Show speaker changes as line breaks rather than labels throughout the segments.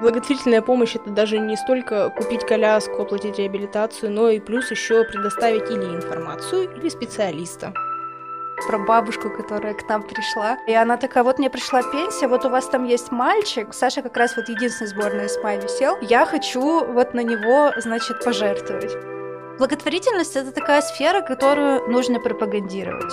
Благотворительная помощь это даже не столько купить коляску, оплатить реабилитацию, но и плюс еще предоставить или информацию, или специалиста
про бабушку, которая к нам пришла. И она такая, вот мне пришла пенсия, вот у вас там есть мальчик, Саша как раз вот единственный сборная СМА висел, я хочу вот на него, значит, пожертвовать. Благотворительность — это такая сфера, которую нужно пропагандировать.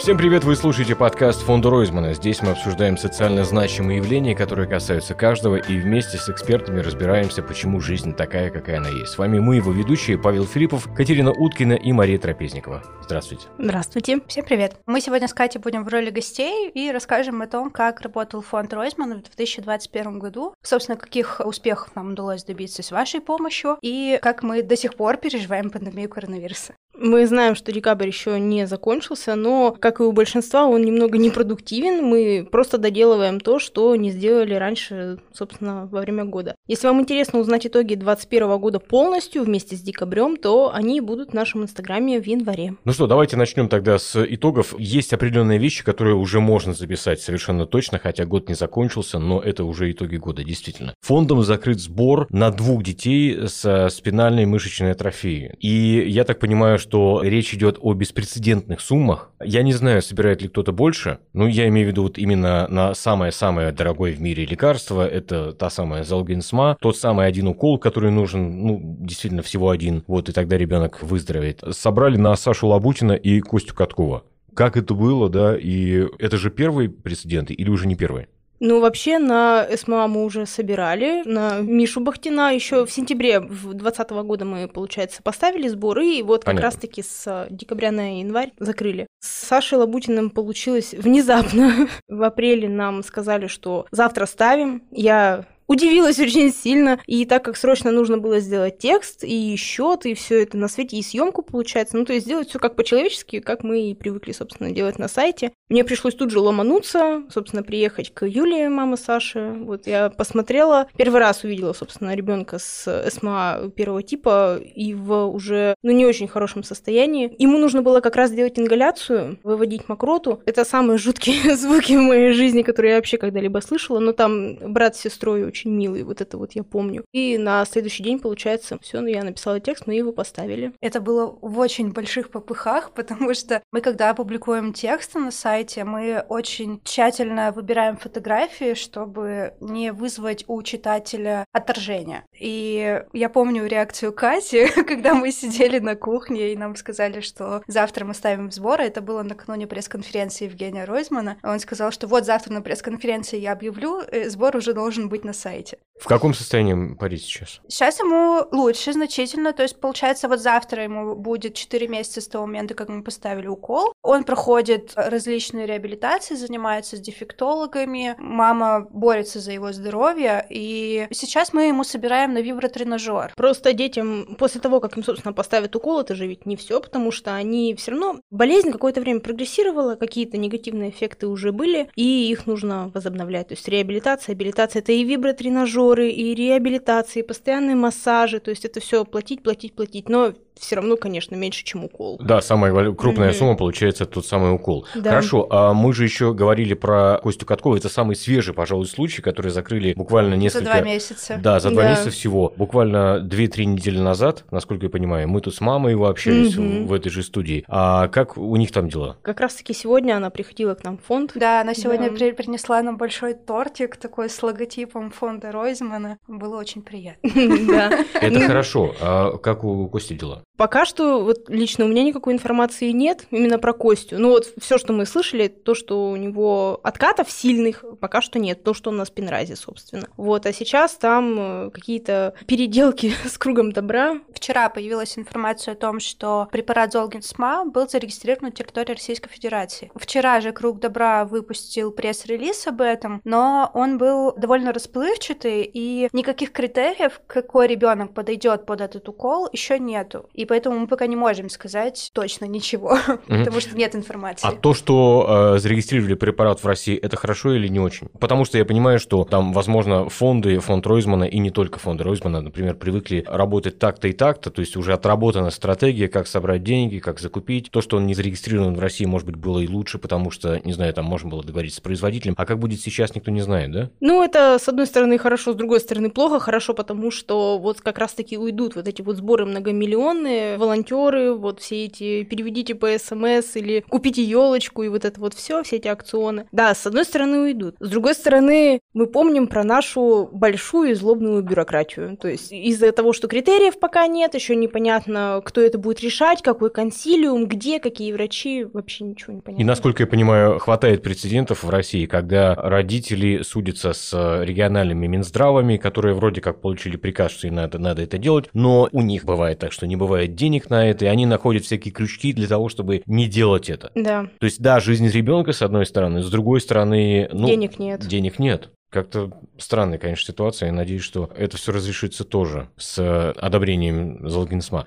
Всем привет, вы слушаете подкаст фонда Ройзмана. Здесь мы обсуждаем социально значимые явления, которые касаются каждого, и вместе с экспертами разбираемся, почему жизнь такая, какая она есть. С вами мы, его ведущие, Павел Филиппов, Катерина Уткина и Мария Трапезникова. Здравствуйте.
Здравствуйте.
Всем привет. Мы сегодня с Катей будем в роли гостей и расскажем о том, как работал фонд Ройзмана в 2021 году, собственно, каких успехов нам удалось добиться с вашей помощью, и как мы до сих пор переживаем пандемию коронавируса.
Мы знаем, что декабрь еще не закончился, но, как и у большинства, он немного непродуктивен. Мы просто доделываем то, что не сделали раньше, собственно, во время года. Если вам интересно узнать итоги 2021 года полностью вместе с декабрем, то они будут в нашем инстаграме в январе.
Ну что, давайте начнем тогда с итогов. Есть определенные вещи, которые уже можно записать совершенно точно, хотя год не закончился, но это уже итоги года, действительно. Фондом закрыт сбор на двух детей со спинальной мышечной атрофией. И я так понимаю, что речь идет о беспрецедентных суммах. Я не знаю, собирает ли кто-то больше, но я имею в виду вот именно на самое-самое дорогое в мире лекарство, это та самая Залгенсма, тот самый один укол, который нужен, ну, действительно всего один, вот, и тогда ребенок выздоровеет. Собрали на Сашу Лабутина и Костю Каткова. Как это было, да, и это же первый прецедент или уже не первый?
Ну, вообще, на СМА мы уже собирали, на Мишу Бахтина еще в сентябре 2020 года мы, получается, поставили сборы, и вот как раз-таки с декабря на январь закрыли. С Сашей Лабутиным получилось внезапно. В апреле нам сказали, что завтра ставим. Я удивилась очень сильно. И так как срочно нужно было сделать текст и счет, и все это на свете, и съемку получается, ну то есть сделать все как по-человечески, как мы и привыкли, собственно, делать на сайте. Мне пришлось тут же ломануться, собственно, приехать к Юле, мама Саши. Вот я посмотрела, первый раз увидела, собственно, ребенка с СМА первого типа и в уже, ну, не очень хорошем состоянии. Ему нужно было как раз делать ингаляцию, выводить мокроту. Это самые жуткие звуки в моей жизни, которые я вообще когда-либо слышала, но там брат с сестрой очень очень милый, вот это вот я помню. И на следующий день, получается, все, ну я написала текст, мы его поставили.
Это было в очень больших попыхах, потому что мы, когда публикуем тексты на сайте, мы очень тщательно выбираем фотографии, чтобы не вызвать у читателя отторжение. И я помню реакцию Кати, когда мы сидели на кухне, и нам сказали, что завтра мы ставим сборы. Это было накануне пресс-конференции Евгения Ройзмана. Он сказал, что вот завтра на пресс-конференции я объявлю, э, сбор уже должен быть на сайте сайте.
В каком состоянии Борис сейчас?
Сейчас ему лучше значительно, то есть получается вот завтра ему будет 4 месяца с того момента, как мы поставили укол. Он проходит различные реабилитации, занимается с дефектологами, мама борется за его здоровье, и сейчас мы ему собираем на вибротренажер.
Просто детям после того, как им, собственно, поставят укол, это же ведь не все, потому что они все равно болезнь какое-то время прогрессировала, какие-то негативные эффекты уже были, и их нужно возобновлять. То есть реабилитация, реабилитация это и вибротренажер, тренажеры, и реабилитации, и постоянные массажи, то есть это все платить, платить, платить. Но все равно, конечно, меньше, чем укол.
Да, самая крупная mm-hmm. сумма получается тот самый укол. Да. Хорошо, а мы же еще говорили про Костю Каткова. Это самый свежий, пожалуй, случай, который закрыли буквально несколько...
За два месяца.
Да, за два да. месяца всего. Буквально 2-3 недели назад, насколько я понимаю, мы тут с мамой его общались mm-hmm. в, этой же студии. А как у них там дела?
Как раз-таки сегодня она приходила к нам в фонд.
Да, она сегодня да. принесла нам большой тортик такой с логотипом фонда Ройзмана. Было очень приятно.
Да. Это хорошо. А как у Кости дела?
Пока что вот лично у меня никакой информации нет именно про Костю. Ну вот все, что мы слышали, то, что у него откатов сильных, пока что нет. То, что он на спинразе, собственно. Вот, а сейчас там э, какие-то переделки с кругом добра.
Вчера появилась информация о том, что препарат Золгенсма был зарегистрирован на территории Российской Федерации. Вчера же Круг Добра выпустил пресс-релиз об этом, но он был довольно расплывчатый, и никаких критериев, какой ребенок подойдет под этот укол, еще нету. И поэтому мы пока не можем сказать точно ничего, потому что нет информации.
А то, что э, зарегистрировали препарат в России, это хорошо или не очень? Потому что я понимаю, что там, возможно, фонды, фонд Ройзмана и не только фонды Ройзмана, например, привыкли работать так-то и так-то, то есть уже отработана стратегия, как собрать деньги, как закупить. То, что он не зарегистрирован в России, может быть, было и лучше, потому что, не знаю, там можно было договориться с производителем. А как будет сейчас, никто не знает, да?
Ну, это, с одной стороны, хорошо, с другой стороны, плохо. Хорошо, потому что вот как раз-таки уйдут вот эти вот сборы многомиллионные, волонтеры, вот все эти переведите по СМС или купите елочку и вот это вот все, все эти акционы. Да, с одной стороны уйдут. С другой стороны, мы помним про нашу большую и злобную бюрократию. То есть из-за того, что критериев пока нет, еще непонятно, кто это будет решать, какой консилиум, где, какие врачи, вообще ничего не понятно.
И насколько я понимаю, хватает прецедентов в России, когда родители судятся с региональными минздравами, которые вроде как получили приказ, что им надо, надо это делать, но у них бывает так, что не бывает денег на это, и они находят всякие крючки для того, чтобы не делать это.
Да.
То есть, да, жизнь ребенка с одной стороны, с другой стороны, ну,
денег нет.
Денег нет. Как-то странная, конечно, ситуация. Я надеюсь, что это все разрешится тоже с одобрением Залгинсма.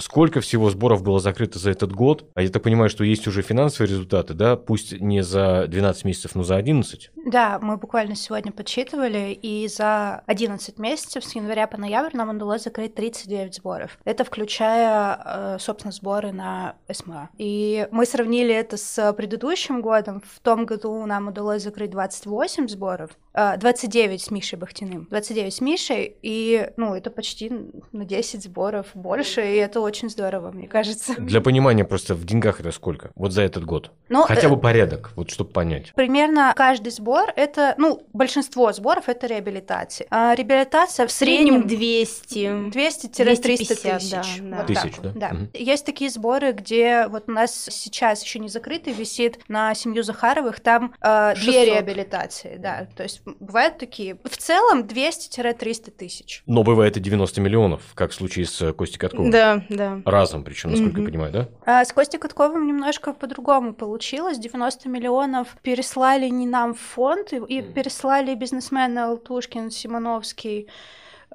Сколько всего сборов было закрыто за этот год? А я так понимаю, что есть уже финансовые результаты, да? Пусть не за 12 месяцев, но за 11?
Да, мы буквально сегодня подсчитывали, и за 11 месяцев с января по ноябрь нам удалось закрыть 39 сборов. Это включая, э, собственно, сборы на СМА. И мы сравнили это с предыдущим годом. В том году нам удалось закрыть 28 сборов, 29 э, с Мишей Бахтиным, 29 с Мишей, и, ну, это почти на 10 сборов больше, и это очень здорово, мне кажется.
Для понимания просто в деньгах это сколько? Вот за этот год? Ну, Хотя э, бы порядок, вот чтобы понять.
Примерно каждый сбор это, ну, большинство сборов это реабилитация. А реабилитация в, в среднем
200.
200-300 тысяч. Да,
да. Вот тысяч,
да? Да. Угу. Есть такие сборы, где вот у нас сейчас еще не закрытый висит на семью Захаровых, там э, две реабилитации, да. То есть бывают такие. В целом 200-300 тысяч.
Но бывает и 90 миллионов, как в случае с Костей Катковым.
Да, да.
Разом, причем, насколько mm-hmm. я понимаю, да?
А с Костей Катковым немножко по-другому получилось. 90 миллионов переслали не нам в фонд, и, и переслали бизнесмены Алтушкин, Симоновский,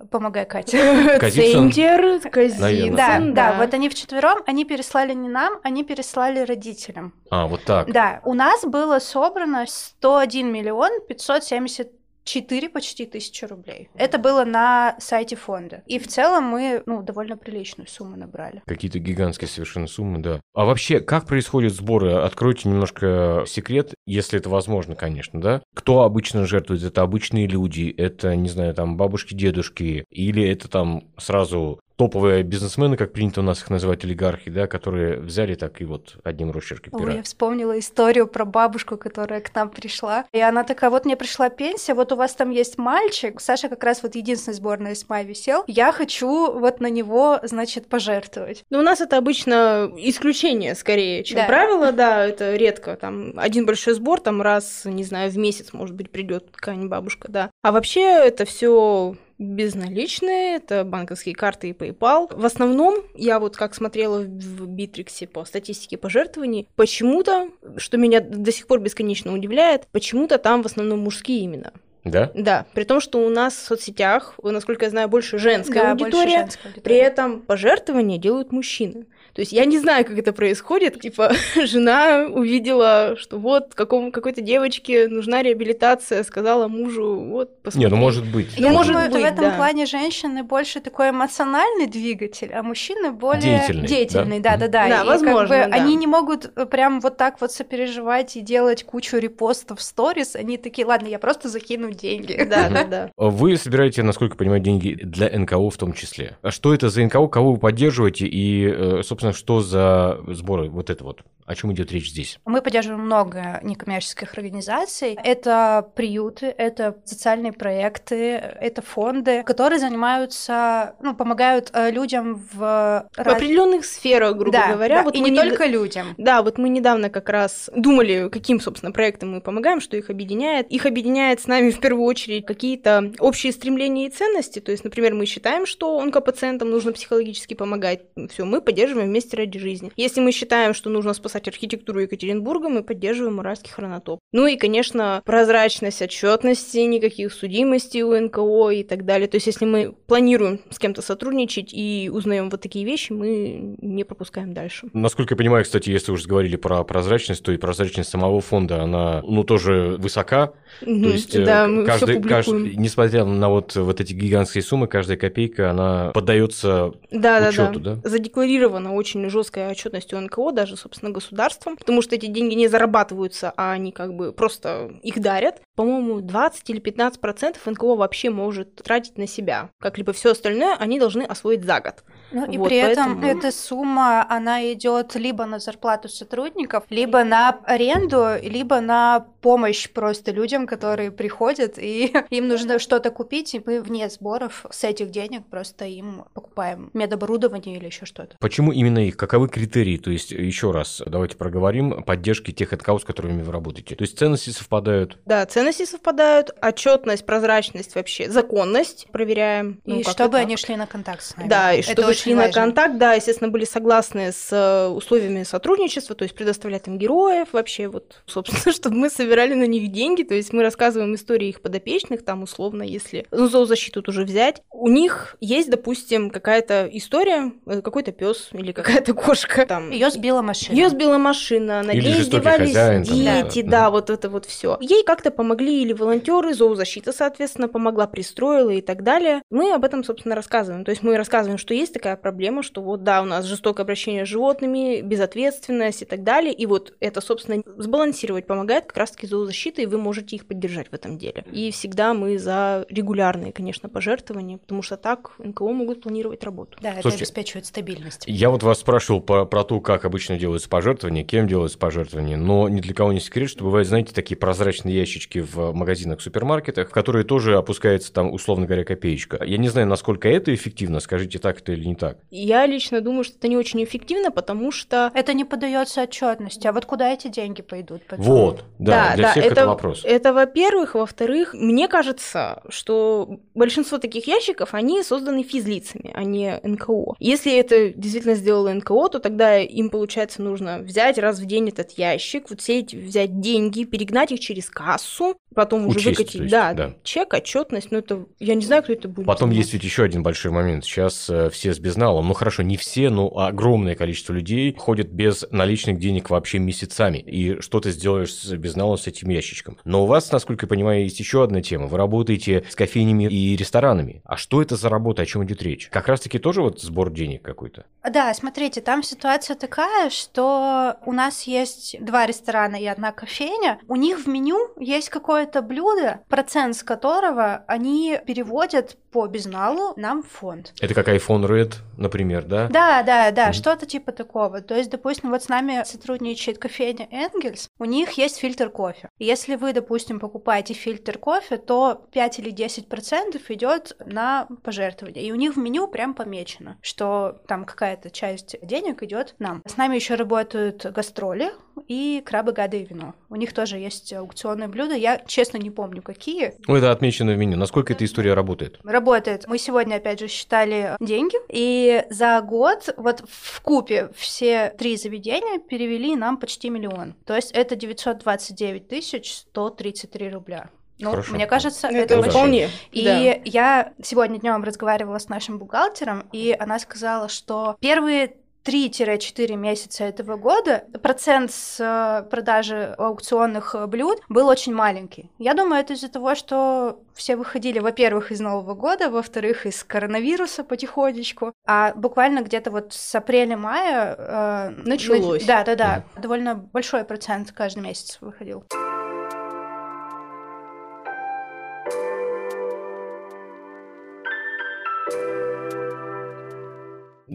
Помогай, Катя.
Центр, Казин.
Да, да, вот они вчетвером, они переслали не нам, они переслали родителям.
А, вот так.
Да, у нас было собрано 101 миллион 570 4 почти тысячи рублей. Это было на сайте фонда. И в целом мы, ну, довольно приличную сумму набрали.
Какие-то гигантские совершенно суммы, да. А вообще, как происходят сборы? Откройте немножко секрет, если это возможно, конечно, да? Кто обычно жертвует? Это обычные люди, это, не знаю, там, бабушки, дедушки, или это там сразу топовые бизнесмены, как принято у нас их называть, олигархи, да, которые взяли так и вот одним росчерком пера.
Ой, я вспомнила историю про бабушку, которая к нам пришла. И она такая, вот мне пришла пенсия, вот у вас там есть мальчик, Саша как раз вот единственный сборная из СМА висел, я хочу вот на него, значит, пожертвовать.
Ну, у нас это обычно исключение скорее, чем да. правило, да, это редко, там, один большой сбор, там, раз, не знаю, в месяц, может быть, придет какая-нибудь бабушка, да. А вообще это все безналичные, это банковские карты и PayPal. В основном, я вот как смотрела в Битриксе по статистике пожертвований, почему-то, что меня до сих пор бесконечно удивляет, почему-то там в основном мужские имена.
Да?
Да, при том, что у нас в соцсетях, насколько я знаю, больше женская да, аудитория, больше женская аудитория, при этом пожертвования делают мужчины. То есть я не знаю, как это происходит. Типа, жена увидела, что вот какому, какой-то девочке нужна реабилитация, сказала мужу, вот,
посмотри. Не, ну может быть.
Я может думаю, быть, в этом да. плане женщины больше такой эмоциональный двигатель, а мужчины более
деятельный.
Деятельный, да-да-да.
Да, возможно, как
бы, да. Они не могут э, прям вот так вот сопереживать и делать кучу репостов в сторис. Они такие, ладно, я просто закину деньги.
Да-да-да.
Вы собираете, насколько я понимаю, деньги для НКО в том числе. А что это за НКО, кого вы поддерживаете и, э, собственно, собственно, что за сборы вот это вот? О чем идет речь здесь?
Мы поддерживаем много некоммерческих организаций. Это приюты, это социальные проекты, это фонды, которые занимаются, ну, помогают э, людям в...
В определенных сферах, грубо
да,
говоря.
Да, вот и не, не только людям.
Да, вот мы недавно как раз думали, каким, собственно, проектом мы помогаем, что их объединяет. Их объединяет с нами в первую очередь какие-то общие стремления и ценности. То есть, например, мы считаем, что онкопациентам нужно психологически помогать. Все, мы поддерживаем вместе ради жизни. Если мы считаем, что нужно спасать архитектуру Екатеринбурга, мы поддерживаем Уральский хронотоп. Ну и, конечно, прозрачность отчетности, никаких судимостей у НКО и так далее. То есть, если мы планируем с кем-то сотрудничать и узнаем вот такие вещи, мы не пропускаем дальше.
Насколько я понимаю, кстати, если уже говорили про прозрачность, то и прозрачность самого фонда, она, ну, тоже высока.
Mm-hmm. То есть, э, да, мы каждый, каждый,
несмотря на вот, вот эти гигантские суммы, каждая копейка, она поддается да, учету, да?
да? Задекларирована очень жесткая отчетность у НКО, даже, собственно, государством, потому что эти деньги не зарабатываются, а они как бы просто их дарят. По-моему, 20 или 15 процентов НКО вообще может тратить на себя. Как либо все остальное они должны освоить за год.
Ну и вот, при этом поэтому... эта сумма, она идет либо на зарплату сотрудников, либо на аренду, либо на помощь просто людям, которые приходят, и им нужно что-то купить, и мы вне сборов с этих денег просто им покупаем медоборудование или еще что-то.
Почему именно их? Каковы критерии? То есть, еще раз, давайте проговорим поддержки тех НКО, с которыми вы работаете. То есть, ценности совпадают?
Да, ценности совпадают, отчетность, прозрачность вообще, законность проверяем.
Ну, и чтобы они шли на контакт с нами.
Да, и Это чтобы шли важно. на контакт, да, естественно, были согласны с э, условиями сотрудничества, то есть предоставлять им героев вообще, вот, собственно, чтобы мы собирали на них деньги, то есть мы рассказываем истории их подопечных, там условно, если ну, зоозащиту тоже взять, у них есть, допустим, какая-то история, э, какой-то пес или какая-то кошка. Там,
ее сбила машина.
Ее сбила машина, на ней издевались дети, да, да, вот это вот все. Ей как-то помогли или волонтеры, зоозащита, соответственно, помогла, пристроила и так далее. Мы об этом, собственно, рассказываем. То есть мы рассказываем, что есть такая проблема, что вот да, у нас жестокое обращение с животными, безответственность и так далее. И вот это, собственно, сбалансировать помогает как раз-таки зоозащиты, и вы можете их поддержать в этом деле. И всегда мы за регулярные, конечно, пожертвования, потому что так НКО могут планировать работу.
Да, Слушайте, это обеспечивает стабильность.
Я вот вас спрашивал по, про то, как обычно делаются пожертвования, кем делаются пожертвования, но ни для кого не секрет, что бывают, знаете, такие прозрачные ящички в магазинах, супермаркетах, в которые тоже опускается там, условно говоря, копеечка. Я не знаю, насколько это эффективно, скажите, так это или не так?
Я лично думаю, что это не очень эффективно, потому что...
Это не подается отчетности, а вот куда эти деньги пойдут?
Потом? Вот, да, да для всех это, это вопрос.
Это, во-первых. Во-вторых, мне кажется, что большинство таких ящиков, они созданы физлицами, а не НКО. Если это действительно сделало НКО, то тогда им, получается, нужно взять раз в день этот ящик, вот все эти взять деньги, перегнать их через кассу, потом Учесть, уже выкатить, есть, да, да, чек, отчетность, но это, я не знаю, кто это будет.
Потом есть ведь еще один большой момент. Сейчас э, все с безналом, ну хорошо, не все, но огромное количество людей ходят без наличных денег вообще месяцами, и что ты сделаешь с безналом с этим ящичком. Но у вас, насколько я понимаю, есть еще одна тема. Вы работаете с кофейнями и ресторанами. А что это за работа, о чем идет речь? Как раз-таки тоже вот сбор денег какой-то?
Да, смотрите, там ситуация такая, что у нас есть два ресторана и одна кофейня. У них в меню есть какое-то блюдо, процент с которого они переводят по безналу нам фонд.
Это как iPhone Red, например, да?
Да, да, да, mm-hmm. что-то типа такого. То есть, допустим, вот с нами сотрудничает кофейня Энгельс, у них есть фильтр кофе. Если вы, допустим, покупаете фильтр кофе, то 5 или 10 процентов идет на пожертвование. И у них в меню прям помечено, что там какая-то часть денег идет нам. С нами еще работают гастроли и крабы, гады и вино. У них тоже есть аукционные блюда. Я, честно, не помню, какие.
Ну, это отмечено в меню. Насколько эта история работает?
Работает. Мы сегодня, опять же, считали деньги, и за год вот в купе все три заведения перевели нам почти миллион. То есть это 929 тысяч 133 рубля. Ну, Хорошо. мне кажется, это, это вполне. И да. я сегодня днем разговаривала с нашим бухгалтером, и она сказала, что первые 3-4 месяца этого года процент с э, продажи аукционных э, блюд был очень маленький. Я думаю, это из-за того, что все выходили, во-первых, из Нового года, во-вторых, из коронавируса потихонечку, а буквально где-то вот с апреля-мая...
Э, Началось.
Да, да, да. Довольно большой процент каждый месяц выходил.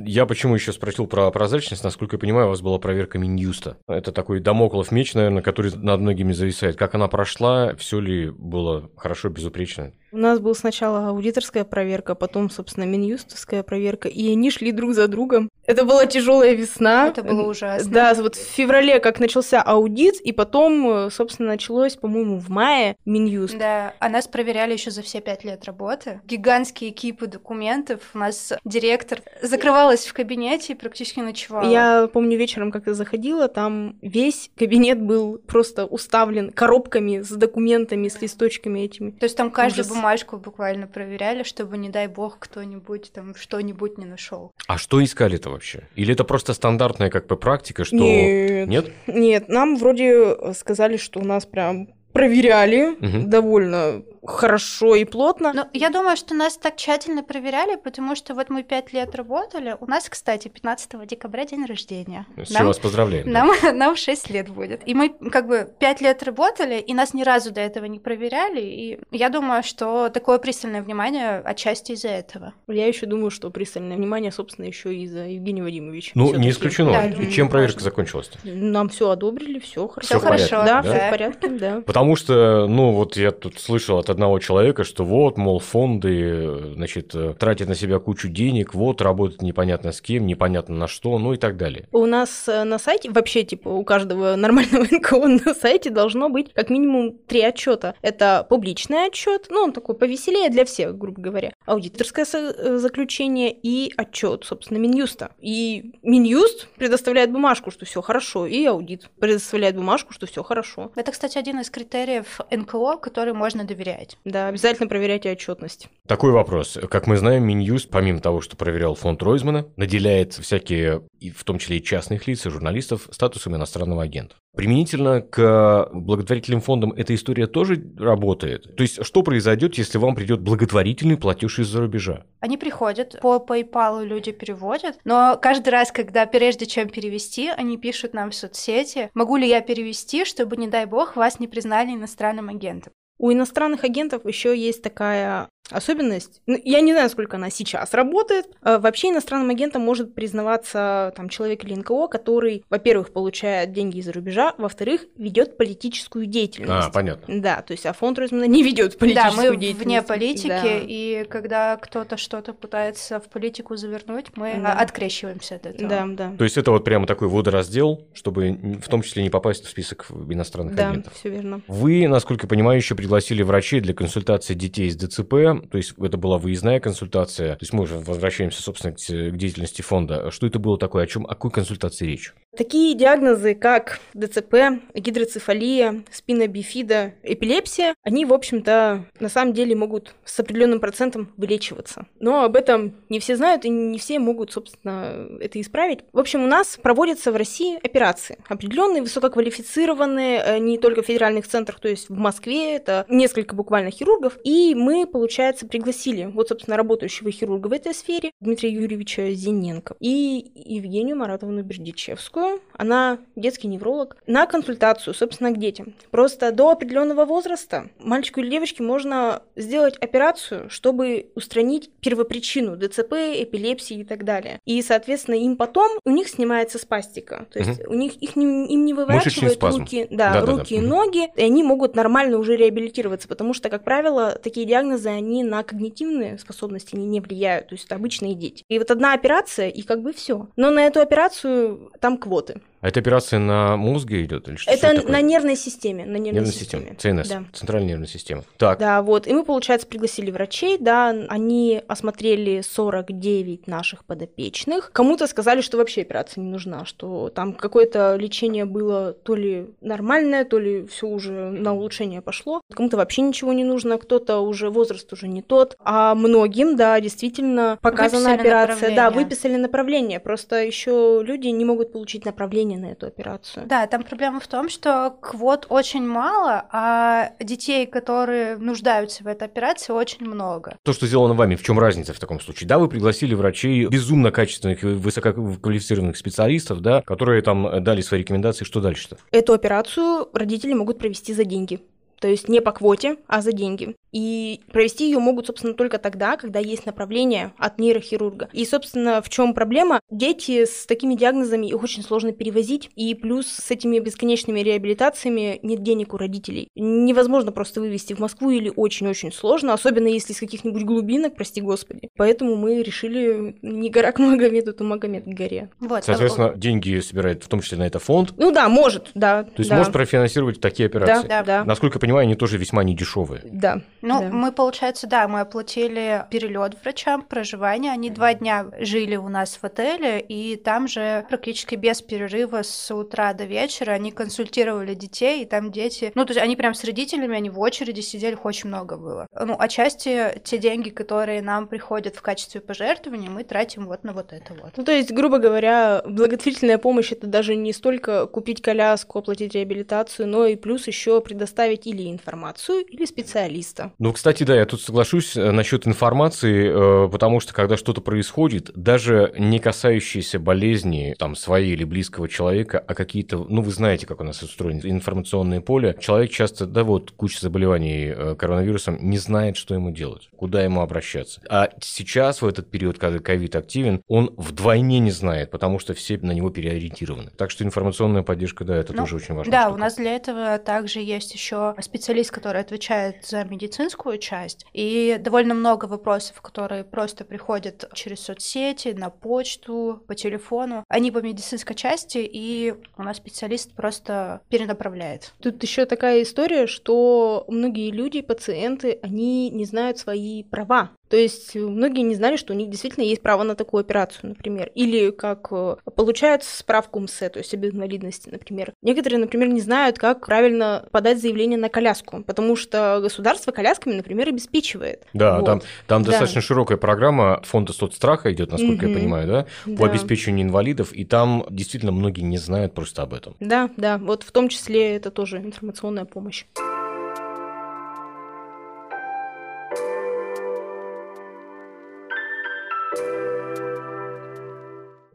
Я почему еще спросил про прозрачность? Насколько я понимаю, у вас была проверка Минюста. Это такой домоклов меч, наверное, который над многими зависает. Как она прошла? Все ли было хорошо, безупречно?
У нас была сначала аудиторская проверка, потом, собственно, минюстовская проверка, и они шли друг за другом. Это была тяжелая весна.
Это было ужасно.
Да, вот в феврале как начался аудит, и потом, собственно, началось, по-моему, в мае Минюст.
Да, а нас проверяли еще за все пять лет работы. Гигантские кипы документов. У нас директор закрывалась в кабинете и практически ночевала.
Я помню вечером, как я заходила, там весь кабинет был просто уставлен коробками с документами, с листочками этими.
То есть там Ужас. Бумажку буквально проверяли, чтобы, не дай бог, кто-нибудь там что-нибудь не нашел.
А что искали-то вообще? Или это просто стандартная как бы практика, что...
Нет,
нет,
нет нам вроде сказали, что у нас прям проверяли угу. довольно хорошо и плотно.
Но я думаю, что нас так тщательно проверяли, потому что вот мы пять лет работали. У нас, кстати, 15 декабря день рождения.
С нам, вас поздравляем.
Нам, да. нам 6 лет будет. И мы как бы пять лет работали, и нас ни разу до этого не проверяли. И я думаю, что такое пристальное внимание отчасти из-за этого.
Я еще думаю, что пристальное внимание, собственно, еще из-за Евгения Вадимовича.
Ну, не исключено. Да, и чем проверка закончилась?
Нам все одобрили, все хорошо.
Все хорошо.
Да, да, все в порядке, да.
Потому что, ну, вот я тут слышал от одного человека, что вот, мол, фонды, значит, тратят на себя кучу денег, вот, работают непонятно с кем, непонятно на что, ну и так далее.
У нас э, на сайте, вообще, типа, у каждого нормального НКО на сайте должно быть как минимум три отчета. Это публичный отчет, ну, он такой повеселее для всех, грубо говоря, аудиторское э, заключение и отчет, собственно, Минюста. И Минюст предоставляет бумажку, что все хорошо, и аудит предоставляет бумажку, что все хорошо.
Это, кстати, один из критериев НКО, который можно доверять.
Да, обязательно проверяйте отчетность.
Такой вопрос. Как мы знаем, Минюст, помимо того, что проверял фонд Ройзмана, наделяет всякие, в том числе и частных лиц, и журналистов, статусом иностранного агента. Применительно к благотворительным фондам эта история тоже работает? То есть, что произойдет, если вам придет благотворительный платеж из-за рубежа?
Они приходят, по PayPal люди переводят, но каждый раз, когда прежде чем перевести, они пишут нам в соцсети, могу ли я перевести, чтобы, не дай бог, вас не признали иностранным агентом.
У иностранных агентов еще есть такая особенность. Ну, я не знаю, сколько она сейчас работает. А, вообще иностранным агентом может признаваться там, человек или НКО, который, во-первых, получает деньги из-за рубежа, во-вторых, ведет политическую деятельность.
А, понятно.
Да, то есть а фонд Ройзмана не ведет политическую
да, мы
деятельность.
вне политики, да. и когда кто-то что-то пытается в политику завернуть, мы да. открещиваемся от этого.
Да, да.
То есть это вот прямо такой водораздел, чтобы в том числе не попасть в список иностранных
да,
агентов.
Да, все верно.
Вы, насколько я понимаю, еще пригласили врачей для консультации детей с ДЦП, то есть это была выездная консультация, то есть мы уже возвращаемся, собственно, к деятельности фонда. Что это было такое, о чем, о какой консультации речь?
Такие диагнозы, как ДЦП, гидроцефалия, спина бифида, эпилепсия, они, в общем-то, на самом деле могут с определенным процентом вылечиваться. Но об этом не все знают, и не все могут, собственно, это исправить. В общем, у нас проводятся в России операции. Определенные, высококвалифицированные, э, не только в федеральных центрах, то есть в Москве это несколько буквально хирургов, и мы, получается, пригласили вот, собственно, работающего хирурга в этой сфере Дмитрия Юрьевича Зиненко и Евгению Маратовну Бердичевскую, она детский невролог, на консультацию, собственно, к детям. Просто до определенного возраста мальчику или девочке можно сделать операцию, чтобы устранить первопричину ДЦП, эпилепсии и так далее. И, соответственно, им потом у них снимается спастика. То есть угу. у них их не, им не выворачивают руки, да, да, руки да, да. и ноги, и они могут нормально уже реабилитироваться, потому что, как правило, такие диагнозы, они на когнитивные способности они не влияют, то есть это обычные дети. И вот одна операция, и как бы все. Но на эту операцию там квот работы.
А эта операция на мозге идет или что?
Это, это на нервной системе, на нервной,
нервной
системе.
системе. ЦНС, да. центральная нервная система. Так.
Да, вот. И мы, получается, пригласили врачей, да, они осмотрели 49 наших подопечных. Кому-то сказали, что вообще операция не нужна, что там какое-то лечение было то ли нормальное, то ли все уже на улучшение пошло. Кому-то вообще ничего не нужно, кто-то уже возраст уже не тот. А многим, да, действительно показана выписали операция. Да, выписали направление. Просто еще люди не могут получить направление направление на эту операцию.
Да, там проблема в том, что квот очень мало, а детей, которые нуждаются в этой операции, очень много.
То, что сделано вами, в чем разница в таком случае? Да, вы пригласили врачей безумно качественных, высококвалифицированных специалистов, да, которые там дали свои рекомендации. Что дальше-то?
Эту операцию родители могут провести за деньги. То есть не по квоте, а за деньги. И провести ее могут, собственно, только тогда, когда есть направление от нейрохирурга. И, собственно, в чем проблема? Дети с такими диагнозами их очень сложно перевозить, и плюс с этими бесконечными реабилитациями нет денег у родителей. Невозможно просто вывести в Москву или очень-очень сложно, особенно если из каких-нибудь глубинок, прости господи. Поэтому мы решили не гора к Магомету, то Магомед к горе.
Вот. Соответственно, деньги собирает в том числе на это фонд.
Ну да, может, да.
То есть да. может профинансировать такие операции.
Да, да.
Насколько я понимаю, они тоже весьма недешевые.
Да.
Ну,
да.
мы, получается, да, мы оплатили перелет врачам, проживание. Они два дня жили у нас в отеле, и там же практически без перерыва с утра до вечера они консультировали детей, и там дети... Ну, то есть они прям с родителями, они в очереди сидели, их очень много было. Ну, отчасти те деньги, которые нам приходят в качестве пожертвования, мы тратим вот на вот это вот.
Ну, то есть, грубо говоря, благотворительная помощь — это даже не столько купить коляску, оплатить реабилитацию, но и плюс еще предоставить или информацию, или специалиста.
Ну, кстати, да, я тут соглашусь э, насчет информации, э, потому что когда что-то происходит, даже не касающиеся болезни там своей или близкого человека, а какие-то, ну, вы знаете, как у нас устроено информационное поле, человек часто, да, вот куча заболеваний э, коронавирусом, не знает, что ему делать, куда ему обращаться. А сейчас, в этот период, когда ковид активен, он вдвойне не знает, потому что все на него переориентированы. Так что информационная поддержка, да, это ну, тоже очень важно.
Да, штука. у нас для этого также есть еще специалист, который отвечает за медицинскую часть, и довольно много вопросов, которые просто приходят через соцсети, на почту, по телефону. Они по медицинской части, и у нас специалист просто перенаправляет.
Тут еще такая история, что многие люди, пациенты, они не знают свои права. То есть многие не знали, что у них действительно есть право на такую операцию, например. Или как э, получают справку МСЭ, то есть об инвалидности, например. Некоторые, например, не знают, как правильно подать заявление на коляску, потому что государство колясками, например, обеспечивает.
Да, вот. там, там да. достаточно широкая программа фонда соцстраха идет, насколько угу. я понимаю, да, по да. обеспечению инвалидов, и там действительно многие не знают просто об этом.
Да, да, вот в том числе это тоже информационная помощь.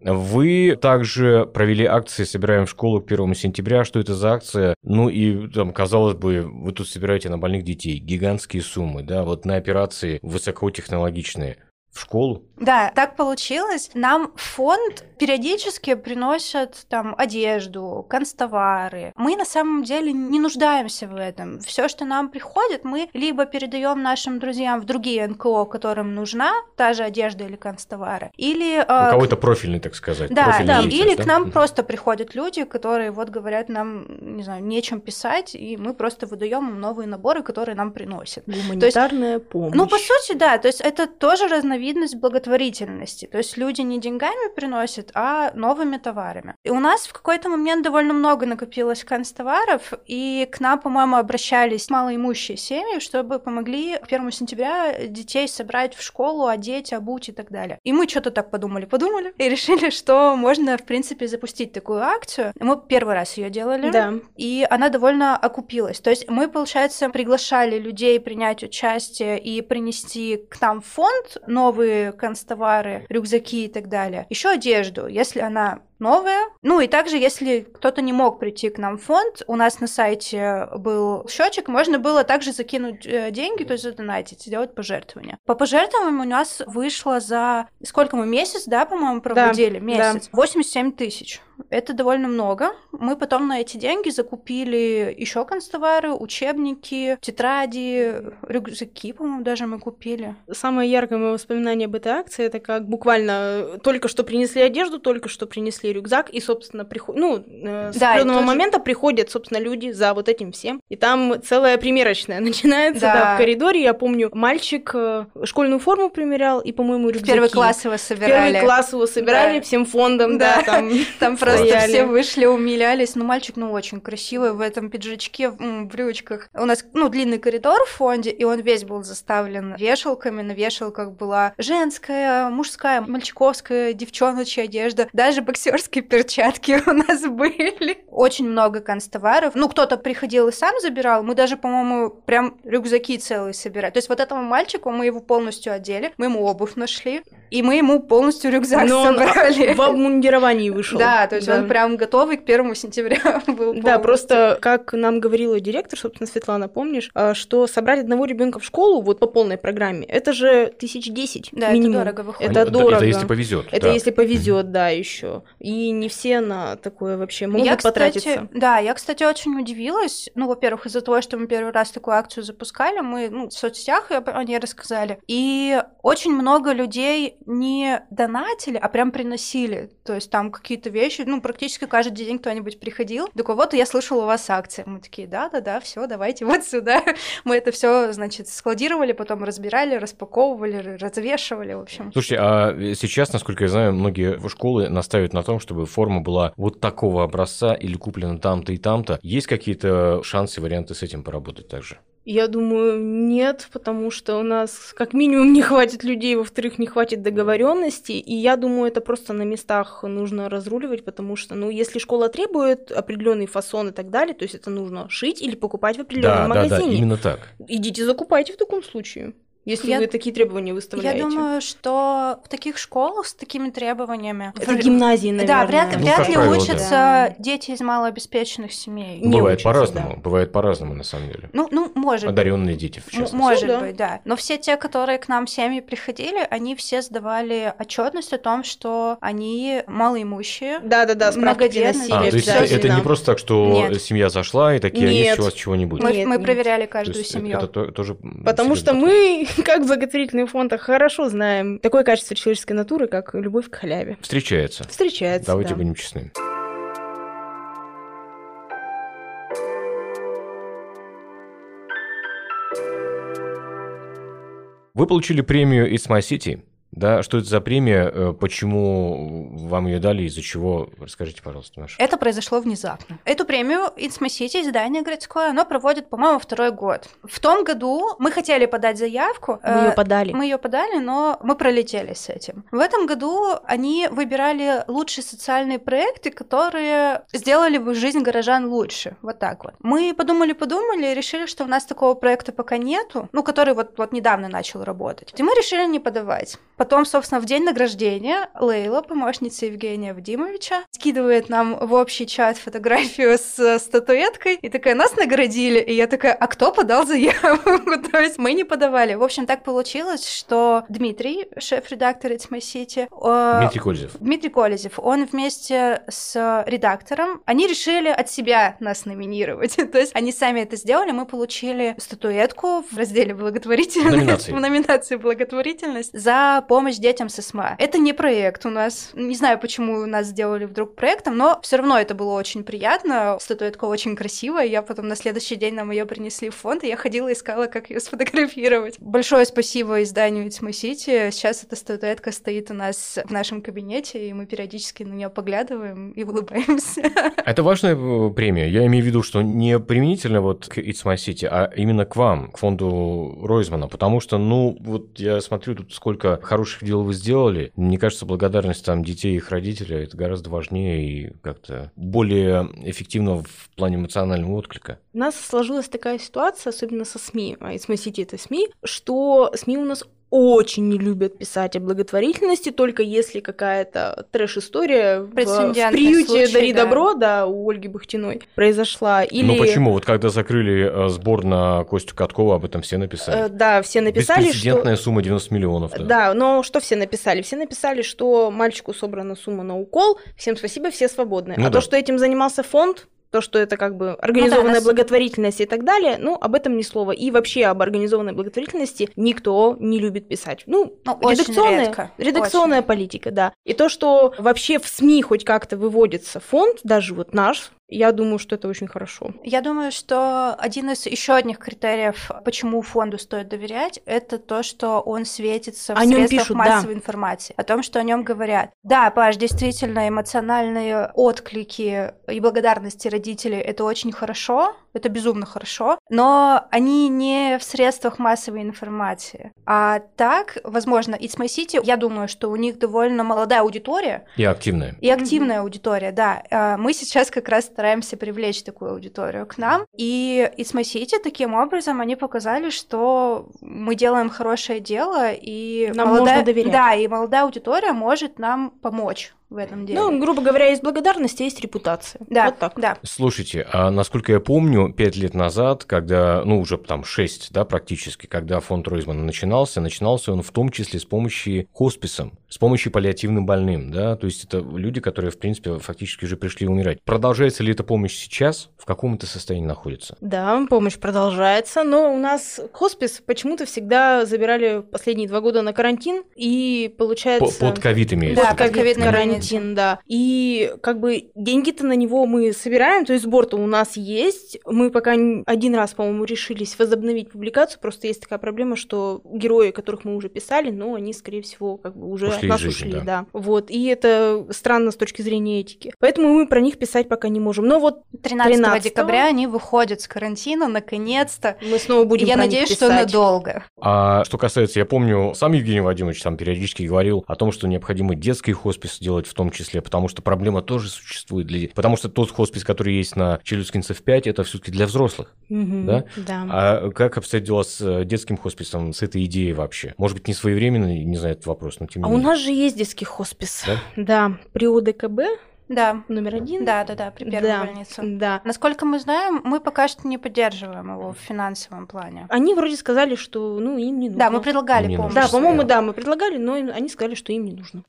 Вы также провели акции «Собираем в школу к 1 сентября». Что это за акция? Ну и, там, казалось бы, вы тут собираете на больных детей гигантские суммы, да, вот на операции высокотехнологичные в школу?
Да, так получилось. Нам фонд периодически приносят там одежду, констовары. Мы на самом деле не нуждаемся в этом. Все, что нам приходит, мы либо передаем нашим друзьям в другие НКО, которым нужна та же одежда или констовары, или...
Э, У кого-то профильный, так сказать.
Да, да. или да? к нам просто приходят люди, которые вот говорят нам, не знаю, нечем писать, и мы просто выдаем им новые наборы, которые нам приносят.
Гуманитарная есть, помощь.
Ну, по сути, да. То есть это тоже разновидность благотворительности. То есть люди не деньгами приносят, а новыми товарами. И у нас в какой-то момент довольно много накопилось канцтоваров, и к нам, по-моему, обращались малоимущие семьи, чтобы помогли к 1 сентября детей собрать в школу, одеть, обуть и так далее. И мы что-то так подумали, подумали, и решили, что можно, в принципе, запустить такую акцию. Мы первый раз ее делали,
да.
и она довольно окупилась. То есть мы, получается, приглашали людей принять участие и принести к нам в фонд новые канцтовары, рюкзаки и так далее. Еще одежду, если она новое. Ну и также, если кто-то не мог прийти к нам в фонд, у нас на сайте был счетчик, можно было также закинуть э, деньги, то есть задонатить, сделать пожертвование. По пожертвованиям у нас вышло за... Сколько мы? Месяц, да, по-моему, проводили? Да, Месяц. Да. 87 тысяч. Это довольно много. Мы потом на эти деньги закупили еще констовары, учебники, тетради, рюкзаки, по-моему, даже мы купили.
Самое яркое мое воспоминание об этой акции это как буквально только что принесли одежду, только что принесли рюкзак, и, собственно, приход... ну, э, с да, определенного тоже... момента приходят, собственно, люди за вот этим всем. И там целая примерочная начинается да. Да, в коридоре. Я помню, мальчик э, школьную форму примерял, и, по-моему, рюкзаки.
В первый класс его собирали.
В первый класс его собирали да. всем фондом, да, да там,
там просто все вышли, умилялись. Ну, мальчик, ну, очень красивый в этом пиджачке, в брючках. У нас, ну, длинный коридор в фонде, и он весь был заставлен вешалками. На вешалках была женская, мужская, мальчиковская, девчоночья одежда. Даже боксер консьержские перчатки у нас были. Очень много констоваров. Ну, кто-то приходил и сам забирал. Мы даже, по-моему, прям рюкзаки целые собирали. То есть вот этому мальчику мы его полностью одели, мы ему обувь нашли, и мы ему полностью рюкзак Но собрали.
Он в обмундировании вышел.
Да, то есть да. он прям готовый к первому сентября был.
Да, просто как нам говорила директор, собственно, Светлана, помнишь, а, что собрать одного ребенка в школу вот по полной программе, это же тысяч десять
да, минимум. это дорого выходит.
Это, это дорого.
Это если повезет.
Это да. если повезет, да, еще. И не все на такое вообще могут я, потратиться.
Кстати, да, я, кстати, очень удивилась. Ну, во-первых, из-за того, что мы первый раз такую акцию запускали, мы ну, в соцсетях о ней рассказали. И очень много людей не донатили, а прям приносили. То есть там какие-то вещи, ну, практически каждый день кто-нибудь приходил. Такой, вот я слышала у вас акция. Мы такие, да-да-да, все, давайте вот сюда. Мы это все, значит, складировали, потом разбирали, распаковывали, развешивали, в общем.
Слушайте, а сейчас, насколько я знаю, многие школы наставят на том, чтобы форма была вот такого образца или куплена там-то и там-то. Есть какие-то шансы, варианты с этим поработать также?
Я думаю, нет, потому что у нас как минимум не хватит людей, во-вторых, не хватит договоренности, и я думаю, это просто на местах нужно разруливать, потому что, ну, если школа требует определенный фасон и так далее, то есть это нужно шить или покупать в определенном
да,
магазине.
Да, да, именно так.
Идите закупайте в таком случае. Если я, вы такие требования выставляете.
Я думаю, что в таких школах с такими требованиями...
Это в... гимназии, наверное.
Да, вряд, ну, вряд ли правило, учатся да. дети из малообеспеченных семей.
Не бывает по-разному, да. бывает по-разному на самом деле.
Ну, ну может
Одаренные дети, в частности.
Может ну, да. быть, да. Но все те, которые к нам в семьи приходили, они все сдавали отчетность о том, что они малоимущие,
Да-да-да, многодетные.
А, то есть это, это не просто так, что Нет. семья зашла и такие, Нет. а есть у вас чего-нибудь?
Мы, мы проверяли каждую семью.
Это, это тоже
Потому что мы, как благотворительные благотворительный фонд хорошо знаем такое качество человеческой натуры, как любовь к халяве.
Встречается.
Встречается,
Давайте
да.
будем честны. Вы получили премию It's My City. Да, что это за премия, э, почему вам ее дали, из-за чего? Расскажите, пожалуйста, Маша.
Это произошло внезапно. Эту премию It's City, издание городское, оно проводит, по-моему, второй год. В том году мы хотели подать заявку.
Мы ее э, подали.
Мы ее подали, но мы пролетели с этим. В этом году они выбирали лучшие социальные проекты, которые сделали бы жизнь горожан лучше. Вот так вот. Мы подумали-подумали и решили, что у нас такого проекта пока нету, ну, который вот, вот недавно начал работать. И мы решили не подавать. Потом, собственно, в день награждения Лейла, помощница Евгения Вадимовича, скидывает нам в общий чат фотографию с статуэткой и такая, нас наградили. И я такая, а кто подал заявку? То есть мы не подавали. В общем, так получилось, что Дмитрий, шеф-редактор It's My City...
Дмитрий Колезев.
Дмитрий Колезев, он вместе с редактором, они решили от себя нас номинировать. То есть они сами это сделали, мы получили статуэтку в разделе благотворительность.
Номинации.
В номинации благотворительность за помощь детям с СМА. Это не проект у нас. Не знаю, почему нас сделали вдруг проектом, но все равно это было очень приятно. Статуэтка очень красивая. Я потом на следующий день нам ее принесли в фонд, и я ходила искала, как ее сфотографировать. Большое спасибо изданию My City. Сейчас эта статуэтка стоит у нас в нашем кабинете, и мы периодически на нее поглядываем и улыбаемся.
Это важная э, премия. Я имею в виду, что не применительно вот к It's My City, а именно к вам, к фонду Ройзмана, потому что, ну, вот я смотрю, тут сколько хороших хороших дел вы сделали. Мне кажется, благодарность там детей и их родителей это гораздо важнее и как-то более эффективно в плане эмоционального отклика.
У нас сложилась такая ситуация, особенно со СМИ, а из Сити это СМИ, что СМИ у нас очень не любят писать о благотворительности, только если какая-то трэш-история в, в приюте случай, «Дари да. добро», да, у Ольги Бахтиной произошла. Или...
Ну почему? Вот когда закрыли э, сбор на Костю Каткова, об этом все написали.
Э, да, все написали,
Беспрецедентная что... сумма 90 миллионов. Да.
да, но что все написали? Все написали, что мальчику собрана сумма на укол, всем спасибо, все свободны. Ну, а да. то, что этим занимался фонд, то, что это как бы организованная ну, да, благотворительность и так далее, ну, об этом ни слова. И вообще об организованной благотворительности никто не любит писать. Ну, ну редакционная, редко. редакционная очень. политика, да. И то, что вообще в СМИ хоть как-то выводится фонд, даже вот наш, я думаю, что это очень хорошо.
Я думаю, что один из еще одних критериев, почему фонду стоит доверять, это то, что он светится в о средствах пишут, массовой да. информации, о том, что о нем говорят. Да, Паш, действительно, эмоциональные отклики и благодарности родителей это очень хорошо, это безумно хорошо, но они не в средствах массовой информации. А так, возможно, It's My City, я думаю, что у них довольно молодая аудитория.
И активная.
И активная mm-hmm. аудитория, да. А, мы сейчас как раз стараемся привлечь такую аудиторию к нам. И It's My City таким образом они показали, что мы делаем хорошее дело, и
нам молодая... можно доверять.
Да, и молодая аудитория может нам помочь в этом деле.
Ну, грубо говоря, есть благодарность, а есть репутация.
Да,
вот так.
Да.
Слушайте, а насколько я помню, пять лет назад, когда, ну, уже там шесть, да, практически, когда фонд Ройзмана начинался, начинался он в том числе с помощью хосписом, с помощью паллиативным больным, да, то есть это люди, которые, в принципе, фактически уже пришли умирать. Продолжается ли эта помощь сейчас? В каком это состоянии находится?
Да, помощь продолжается, но у нас хоспис почему-то всегда забирали последние два года на карантин, и получается...
Под ковид имеется.
Да, под ковид карантин да. И как бы деньги-то на него мы собираем, то есть сбор-то у нас есть. Мы пока один раз, по-моему, решились возобновить публикацию, просто есть такая проблема, что герои, которых мы уже писали, но они, скорее всего, как бы уже ушли от нас жизни, ушли, да. да. Вот, и это странно с точки зрения этики. Поэтому мы про них писать пока не можем. Но вот
13, 13 декабря они выходят с карантина, наконец-то.
Мы снова будем
Я надеюсь, что надолго.
А что касается, я помню, сам Евгений Вадимович там периодически говорил о том, что необходимо детский хоспис делать в том числе, потому что проблема тоже существует для Потому что тот хоспис, который есть на Челюскинцев 5, это все таки для взрослых,
угу,
да?
Да.
А как обстоят дела с э, детским хосписом, с этой идеей вообще? Может быть, не своевременный, не знаю этот вопрос, но тем не
а
менее.
у нас же есть детский хоспис.
Да?
Да, при ОДКБ
да.
Номер один?
Да, да, да, при первой
да,
больнице.
Да.
Насколько мы знаем, мы пока что не поддерживаем его в финансовом плане.
Они вроде сказали, что ну им не нужно.
Да, мы предлагали
не
помощь.
Да, по-моему, да, мы предлагали, но они сказали, что им не нужно.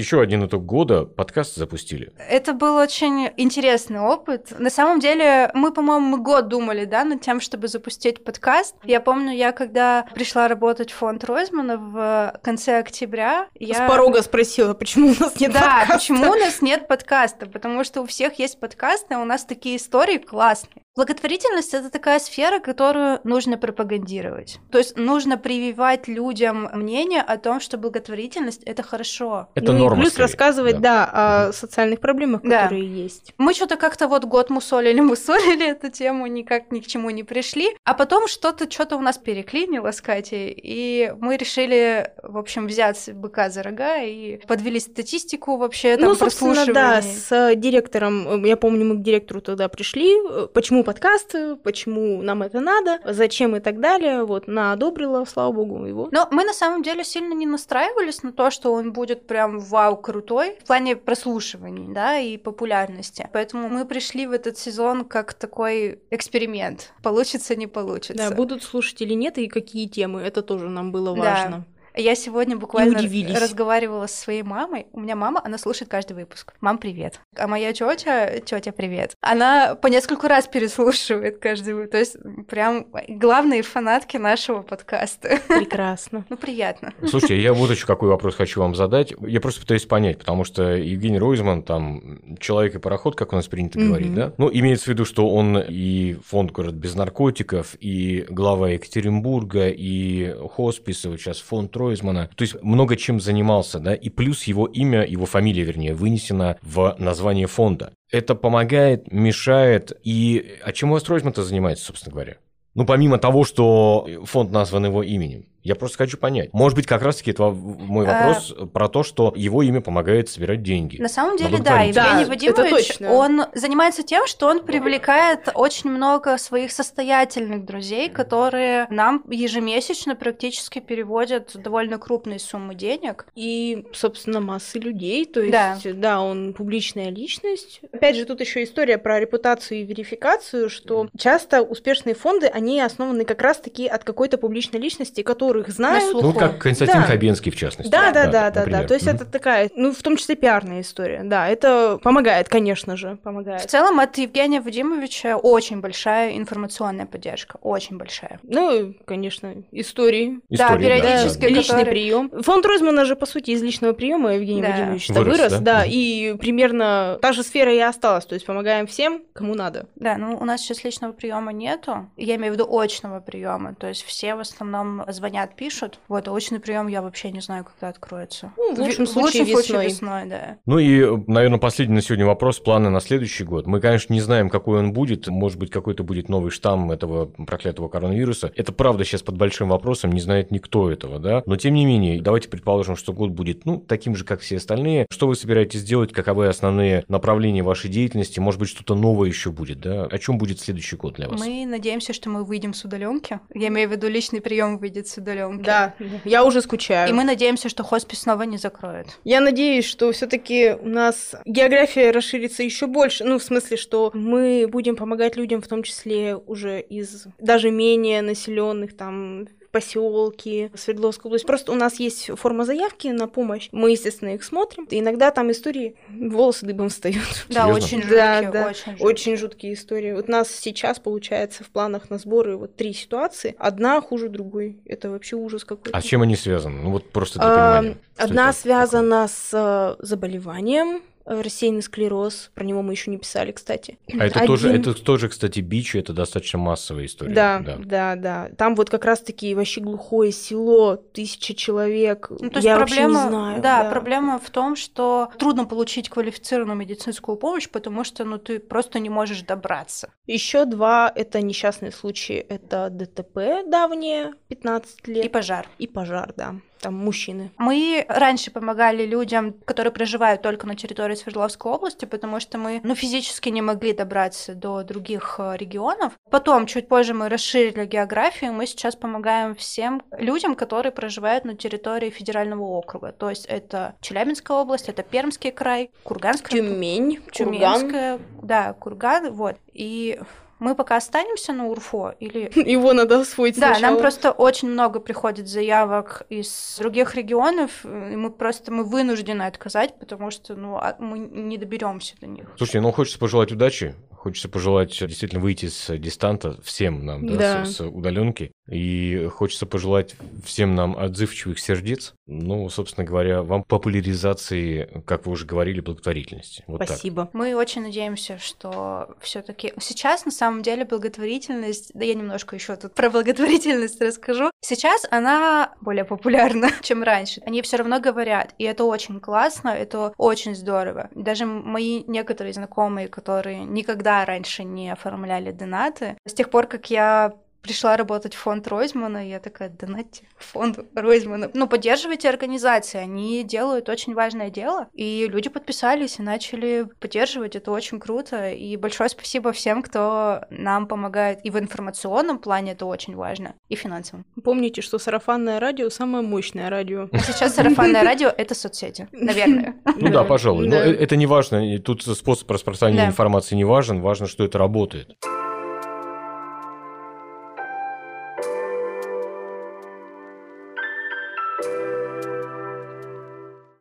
Еще один итог года подкаст запустили.
Это был очень интересный опыт. На самом деле, мы, по-моему, год думали, да, над тем, чтобы запустить подкаст. Я помню, я когда пришла работать в фонд Ройзмана в конце октября, я...
С порога спросила, почему у нас нет
да,
подкаста.
Да, почему у нас нет подкаста? Потому что у всех есть подкасты, а у нас такие истории классные. Благотворительность это такая сфера, которую нужно пропагандировать. То есть нужно прививать людям мнение о том, что благотворительность это хорошо.
Это
ну,
норма.
Плюс
скорее.
рассказывать, да, да о социальных проблемах,
да.
которые есть.
Мы что-то как-то вот год мусолили, мусолили эту тему, никак ни к чему не пришли. А потом что-то, что-то у нас переклинило с Катей, и мы решили, в общем, взять быка за рога и подвели статистику вообще там
Ну, собственно, да, с директором, я помню, мы к директору тогда пришли, почему подкаст, почему нам это надо, зачем и так далее. Вот, на одобрила, слава богу, его.
Но мы на самом деле сильно не настраивались на то, что он будет прям вау крутой в плане прослушиваний, да, и популярности. Поэтому мы пришли в этот сезон как такой эксперимент. Получится, не получится.
Да, будут слушать или нет, и какие темы, это тоже нам было важно.
Да. Я сегодня буквально разговаривала со своей мамой. У меня мама, она слушает каждый выпуск. Мам, привет. А моя тетя, тетя, привет. Она по нескольку раз переслушивает каждый выпуск. То есть прям главные фанатки нашего подкаста.
Прекрасно.
Ну, приятно.
Слушайте, я вот еще какой вопрос хочу вам задать. Я просто пытаюсь понять, потому что Евгений Ройзман, там, человек и пароход, как у нас принято mm-hmm. говорить, да? Ну, имеется в виду, что он и фонд «Город без наркотиков», и глава Екатеринбурга, и хоспис, и вот сейчас фонд Ройзмана. То есть много чем занимался, да, и плюс его имя, его фамилия, вернее, вынесена в название фонда. Это помогает, мешает, и а чем у вас Ройзман-то занимается, собственно говоря? Ну, помимо того, что фонд назван его именем. Я просто хочу понять. Может быть, как раз-таки это мой а, вопрос а... про то, что его имя помогает собирать деньги.
На самом деле, да, Евгений да, Вадимович, он занимается тем, что он привлекает очень много своих состоятельных друзей, которые нам ежемесячно практически переводят довольно крупные суммы денег.
И, собственно, массы людей. То есть, да, да он публичная личность. Опять же, тут еще история про репутацию и верификацию, что часто успешные фонды, они основаны как раз-таки от какой-то публичной личности, которая которых знают.
Ну, как Константин да. Хабенский, в частности.
Да, да, да, да, да. То есть это такая, ну, в том числе пиарная история. Да, это помогает, конечно же, помогает.
В целом от Евгения Вадимовича очень большая информационная поддержка, очень большая.
Ну, конечно, истории.
истории да, периодически. Да,
да. Личный которые... прием. Фонд Ройзмана же, по сути, из личного приема Евгений да. Вадимович вырос, вырос да? да, и примерно та же сфера и осталась. То есть помогаем всем, кому надо.
Да, ну у нас сейчас личного приема нету. Я имею в виду очного приема. То есть все в основном звонят не отпишут. Вот, а очный прием я вообще не знаю, когда откроется.
Ну, в лучшем, в случае,
лучшем случае весной. да.
Ну и, наверное, последний на сегодня вопрос, планы на следующий год. Мы, конечно, не знаем, какой он будет. Может быть, какой-то будет новый штамм этого проклятого коронавируса. Это правда сейчас под большим вопросом, не знает никто этого, да. Но тем не менее, давайте предположим, что год будет, ну, таким же, как все остальные. Что вы собираетесь делать, каковы основные направления вашей деятельности? Может быть, что-то новое еще будет, да? О чем будет следующий год для вас?
Мы надеемся, что мы выйдем с удаленки. Я имею в виду личный прием выйдет с удаленки.
Да, я уже скучаю.
И мы надеемся, что хоспис снова не закроют.
Я надеюсь, что все-таки у нас география расширится еще больше. Ну, в смысле, что мы будем помогать людям, в том числе уже из даже менее населенных там поселки, Свердловская область. Просто у нас есть форма заявки на помощь. Мы, естественно, их смотрим. И иногда там истории волосы дыбом встают.
Да, очень жуткие, да, да, очень,
жуткие. очень жуткие истории. Вот у нас сейчас получается в планах на сборы вот три ситуации. Одна хуже другой. Это вообще ужас какой-то.
А с чем они связаны? Ну вот просто для понимания.
Одна связана с э, заболеванием, рассеянный склероз, про него мы еще не писали, кстати.
А это, Один... тоже, это тоже, кстати, бич, это достаточно массовая история.
Да, да, да, да. Там вот как раз-таки вообще глухое село, тысяча человек.
Ну, то есть Я проблема, не знаю. Да, да, проблема в том, что трудно получить квалифицированную медицинскую помощь, потому что ну, ты просто не можешь добраться.
Еще два это несчастные случаи. Это ДТП давние, 15 лет.
И пожар.
И пожар, да там мужчины.
Мы раньше помогали людям, которые проживают только на территории Свердловской области, потому что мы, ну, физически не могли добраться до других э, регионов. Потом, чуть позже, мы расширили географию, мы сейчас помогаем всем людям, которые проживают на территории федерального округа. То есть это Челябинская область, это Пермский край, Курганская...
Тюмень,
Тюменская, Курган. да, Курган, вот. И мы пока останемся на УРФО или...
Его надо освоить
Да, сначала. нам просто очень много приходит заявок из других регионов, и мы просто мы вынуждены отказать, потому что ну, а, мы не доберемся до них.
Слушайте, ну хочется пожелать удачи, хочется пожелать действительно выйти с дистанта всем нам, да, да. с, с удаленки. И хочется пожелать всем нам отзывчивых сердец. Ну, собственно говоря, вам популяризации, как вы уже говорили, благотворительности.
Вот Спасибо. Так.
Мы очень надеемся, что все-таки сейчас на самом деле благотворительность, да я немножко еще тут про благотворительность расскажу. Сейчас она более популярна, чем раньше. Они все равно говорят, и это очень классно, это очень здорово. Даже мои некоторые знакомые, которые никогда раньше не оформляли донаты, с тех пор, как я пришла работать в фонд Ройзмана, я такая, донатьте фонд Ройзмана. Ну, поддерживайте организации, они делают очень важное дело, и люди подписались и начали поддерживать, это очень круто, и большое спасибо всем, кто нам помогает, и в информационном плане это очень важно, и финансовом.
Помните, что сарафанное радио самое мощное радио.
Сейчас сарафанное радио — это соцсети, наверное.
Ну да, пожалуй, но это не важно, тут способ распространения информации не важен, важно, что это работает.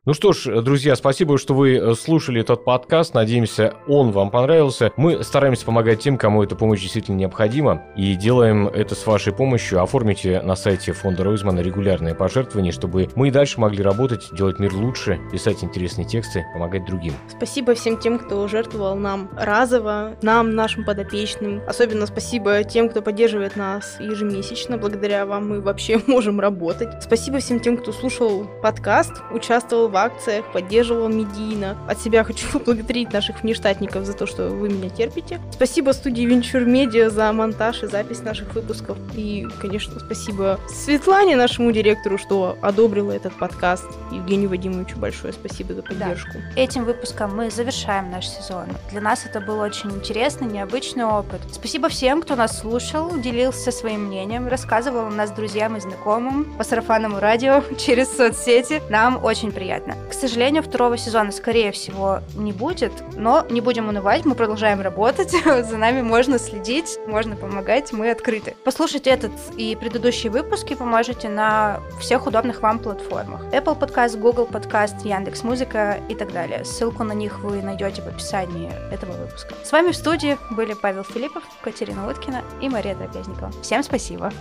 Ну что ж, друзья, спасибо, что вы э, слушали этот подкаст. Надеемся, он вам понравился. Мы стараемся помогать тем, кому эта помощь действительно необходима. И делаем это с вашей помощью. Оформите на сайте фонда Ройзмана регулярные пожертвования, чтобы мы и дальше могли работать, делать мир лучше, писать интересные тексты, помогать другим.
Спасибо всем тем, кто жертвовал нам разово, нам, нашим подопечным. Особенно спасибо тем, кто поддерживает нас ежемесячно. Благодаря вам мы вообще можем работать. Спасибо всем тем, кто слушал подкаст, участвовал в акциях, поддерживал медийно. От себя хочу поблагодарить наших внештатников за то, что вы меня терпите. Спасибо студии Venture Media за монтаж и запись наших выпусков. И, конечно, спасибо Светлане, нашему директору, что одобрила этот подкаст. Евгению Вадимовичу большое спасибо за поддержку.
Да. Этим выпуском мы завершаем наш сезон. Для нас это был очень интересный, необычный опыт. Спасибо всем, кто нас слушал, делился своим мнением, рассказывал о нас друзьям и знакомым по сарафанному радио через соцсети. Нам очень приятно понятно. К сожалению, второго сезона, скорее всего, не будет, но не будем унывать, мы продолжаем работать, за нами можно следить, можно помогать, мы открыты. Послушать этот и предыдущие выпуски поможете на всех удобных вам платформах. Apple Podcast, Google Podcast, Яндекс Музыка и так далее. Ссылку на них вы найдете в описании этого выпуска. С вами в студии были Павел Филиппов, Катерина Уткина и Мария Трапезникова. Всем спасибо!